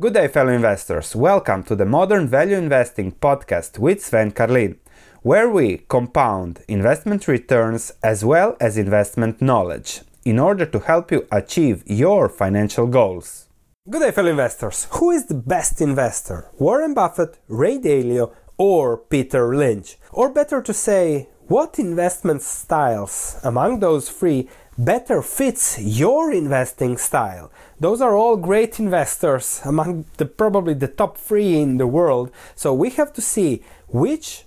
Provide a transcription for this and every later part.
Good day, fellow investors. Welcome to the Modern Value Investing podcast with Sven Carlin, where we compound investment returns as well as investment knowledge in order to help you achieve your financial goals. Good day, fellow investors. Who is the best investor? Warren Buffett, Ray Dalio, or Peter Lynch? Or better to say, what investment styles among those three better fits your investing style. Those are all great investors among the probably the top 3 in the world. So we have to see which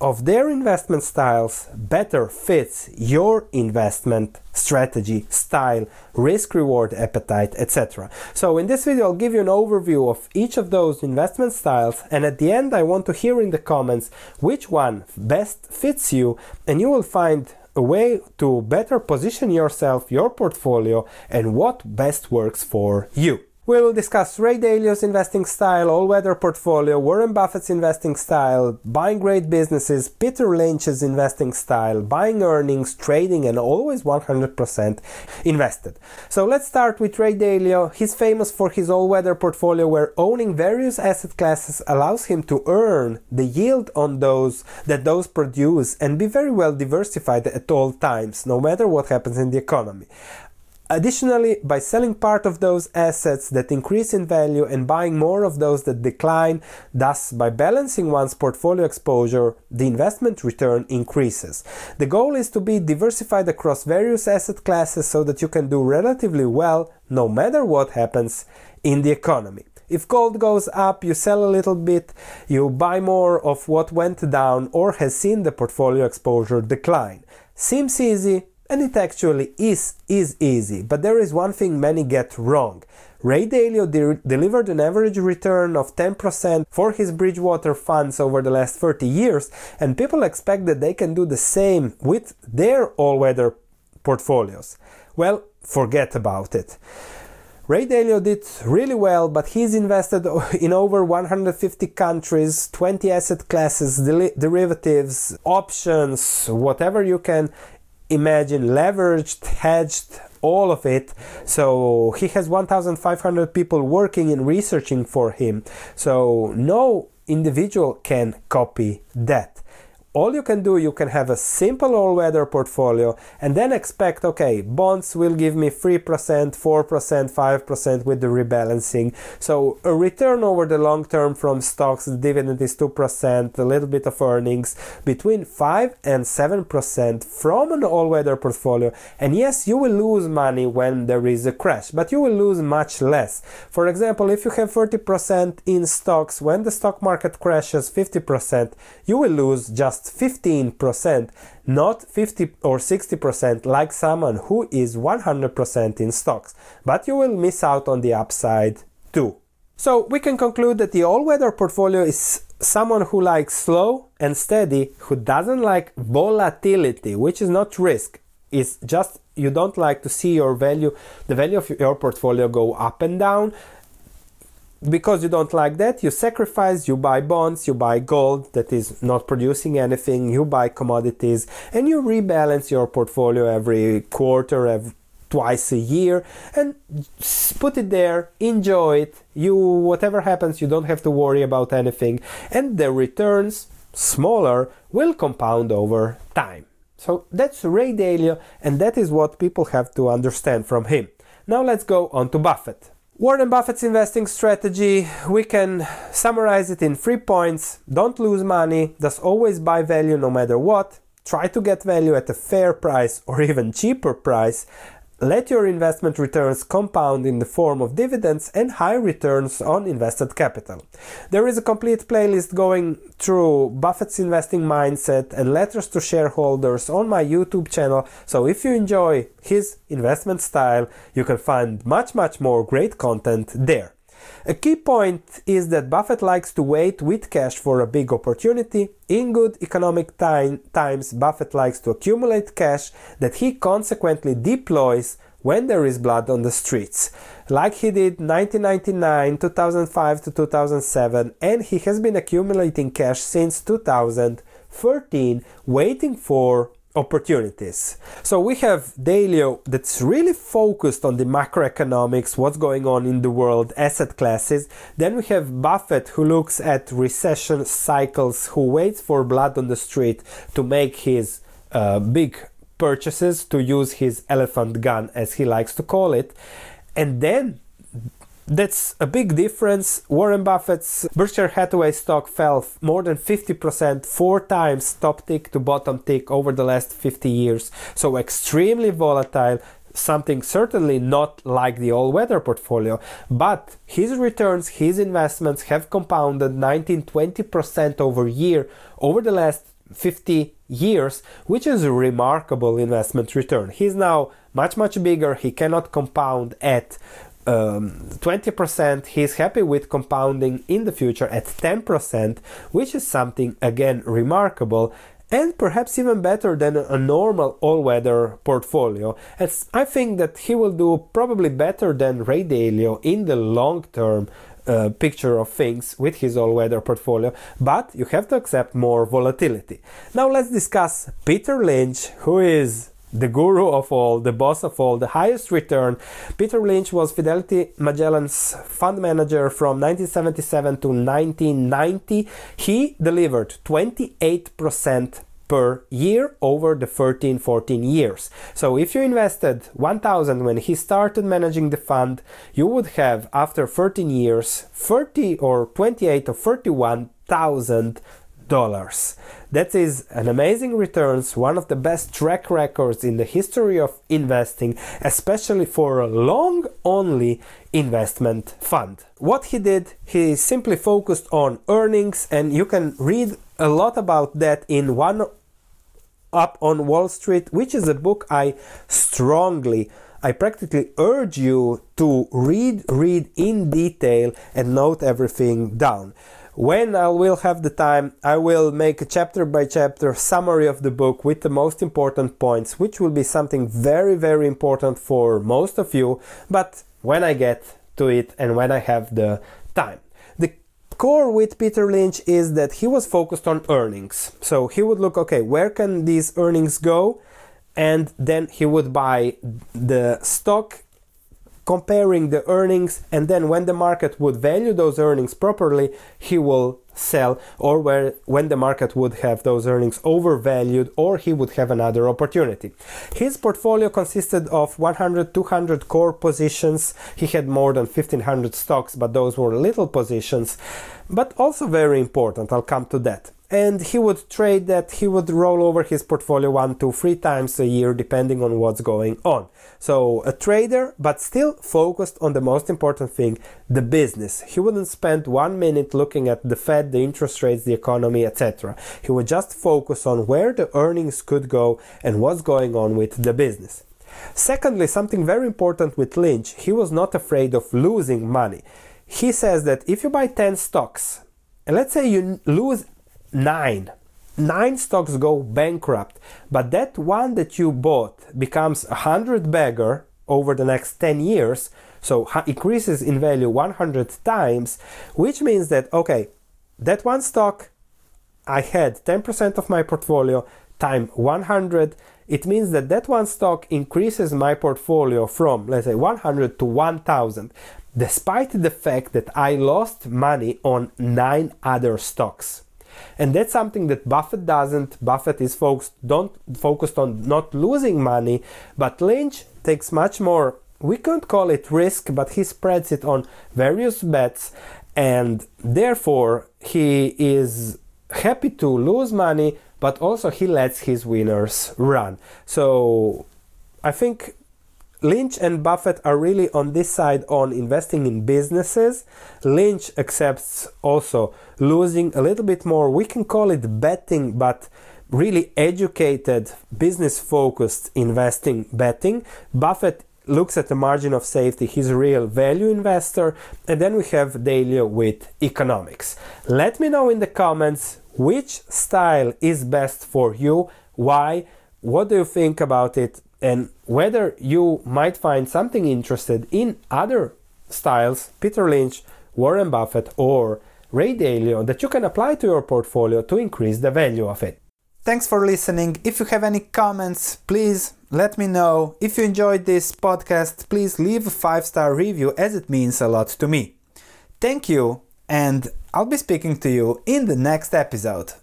of their investment styles better fits your investment strategy, style, risk reward appetite, etc. So in this video I'll give you an overview of each of those investment styles and at the end I want to hear in the comments which one best fits you and you will find a way to better position yourself, your portfolio, and what best works for you. We will discuss Ray Dalio's investing style, all-weather portfolio, Warren Buffett's investing style, buying great businesses, Peter Lynch's investing style, buying earnings, trading, and always 100% invested. So let's start with Ray Dalio. He's famous for his all-weather portfolio where owning various asset classes allows him to earn the yield on those that those produce and be very well diversified at all times, no matter what happens in the economy. Additionally, by selling part of those assets that increase in value and buying more of those that decline, thus by balancing one's portfolio exposure, the investment return increases. The goal is to be diversified across various asset classes so that you can do relatively well no matter what happens in the economy. If gold goes up, you sell a little bit, you buy more of what went down or has seen the portfolio exposure decline. Seems easy, and it actually is, is easy, but there is one thing many get wrong. Ray Dalio de- delivered an average return of 10% for his Bridgewater funds over the last 30 years, and people expect that they can do the same with their all weather portfolios. Well, forget about it. Ray Dalio did really well, but he's invested in over 150 countries, 20 asset classes, derivatives, options, whatever you can imagine leveraged, hedged, all of it. So he has 1,500 people working and researching for him. So no individual can copy that all you can do you can have a simple all weather portfolio and then expect okay bonds will give me 3% 4% 5% with the rebalancing. So a return over the long term from stocks the dividend is 2% a little bit of earnings between 5 and 7% from an all weather portfolio. And yes you will lose money when there is a crash but you will lose much less. For example if you have 30% in stocks when the stock market crashes 50% you will lose just just 15%, not 50 or 60% like someone who is 100% in stocks, but you will miss out on the upside too. So we can conclude that the all-weather portfolio is someone who likes slow and steady, who doesn't like volatility, which is not risk. It's just you don't like to see your value, the value of your portfolio go up and down because you don't like that, you sacrifice, you buy bonds, you buy gold that is not producing anything, you buy commodities, and you rebalance your portfolio every quarter, every, twice a year, and put it there, enjoy it. You, whatever happens, you don't have to worry about anything, and the returns, smaller, will compound over time. So that's Ray Dalio, and that is what people have to understand from him. Now let's go on to Buffett. Warren Buffett's investing strategy, we can summarize it in three points. Don't lose money, thus always buy value no matter what. Try to get value at a fair price or even cheaper price let your investment returns compound in the form of dividends and high returns on invested capital. There is a complete playlist going through Buffett's investing mindset and letters to shareholders on my YouTube channel, so if you enjoy his investment style, you can find much, much more great content there. A key point is that Buffett likes to wait with cash for a big opportunity. In good economic time, times, Buffett likes to accumulate cash that he consequently deploys when there is blood on the streets, like he did 1999, 2005 to 2007, and he has been accumulating cash since 2013, waiting for opportunities. So we have Dalio that's really focused on the macroeconomics, what's going on in the world, asset classes. Then we have Buffett who looks at recession cycles, who waits for blood on the street to make his uh, big purchases, to use his elephant gun, as he likes to call it. And then that's a big difference. Warren Buffett's Berkshire Hathaway stock fell more than 50%, four times top tick to bottom tick over the last 50 years. So extremely volatile, something certainly not like the all weather portfolio, but his returns, his investments have compounded 19 20% over year over the last 50 years, which is a remarkable investment return. He's now much, much bigger. He cannot compound at um, 20%, he's happy with compounding in the future at 10%, which is something again remarkable and perhaps even better than a normal all-weather portfolio. As I think that he will do probably better than Ray Dalio in the long-term uh, picture of things with his all-weather portfolio, but you have to accept more volatility. Now let's discuss Peter Lynch, who is the guru of all, the boss of all, the highest return. Peter Lynch was Fidelity Magellan's fund manager from 1977 to 1990. He delivered 28% per year over the 13 14 years. So if you invested 1000 when he started managing the fund, you would have after 13 years 30 or 28 or 31,000 dollars. That is an amazing returns, one of the best track records in the history of investing, especially for a long only investment fund. What he did, he simply focused on earnings and you can read a lot about that in one up on Wall Street, which is a book I strongly I practically urge you to read, read in detail and note everything down. When I will have the time, I will make a chapter by chapter summary of the book with the most important points, which will be something very, very important for most of you. But when I get to it and when I have the time, the core with Peter Lynch is that he was focused on earnings. So he would look, okay, where can these earnings go? And then he would buy the stock comparing the earnings and then when the market would value those earnings properly he will sell or where when the market would have those earnings overvalued or he would have another opportunity. His portfolio consisted of 100 200 core positions. He had more than 1500 stocks but those were little positions. But also very important i'll come to that and he would trade that he would roll over his portfolio one to three times a year depending on what's going on. So a trader but still focused on the most important thing the business. He wouldn't spend one minute looking at the fed the interest rates the economy etc he would just focus on where the earnings could go and what's going on with the business. Secondly something very important with lynch he was not afraid of losing money. He says that if you buy 10 stocks and let's say you lose nine. Nine stocks go bankrupt, but that one that you bought becomes a hundred bagger over the next 10 years, so increases in value 100 times, which means that, okay, that one stock I had 10% of my portfolio time 100 it means that that one stock increases my portfolio from let's say 100 to 1000 despite the fact that I lost money on nine other stocks and that's something that Buffett doesn't. Buffett is focused don't focused on not losing money, but Lynch takes much more. We can't call it risk, but he spreads it on various bets, and therefore he is happy to lose money, but also he lets his winners run. So I think Lynch and Buffett are really on this side on investing in businesses. Lynch accepts also losing a little bit more. We can call it betting, but really educated, business focused investing betting. Buffett looks at the margin of safety. He's a real value investor. And then we have Dalio with economics. Let me know in the comments which style is best for you. Why? What do you think about it? And whether you might find something interested in other styles, Peter Lynch, Warren Buffett, or Ray Dalio, that you can apply to your portfolio to increase the value of it. Thanks for listening. If you have any comments, please let me know. If you enjoyed this podcast, please leave a five star review as it means a lot to me. Thank you, and I'll be speaking to you in the next episode.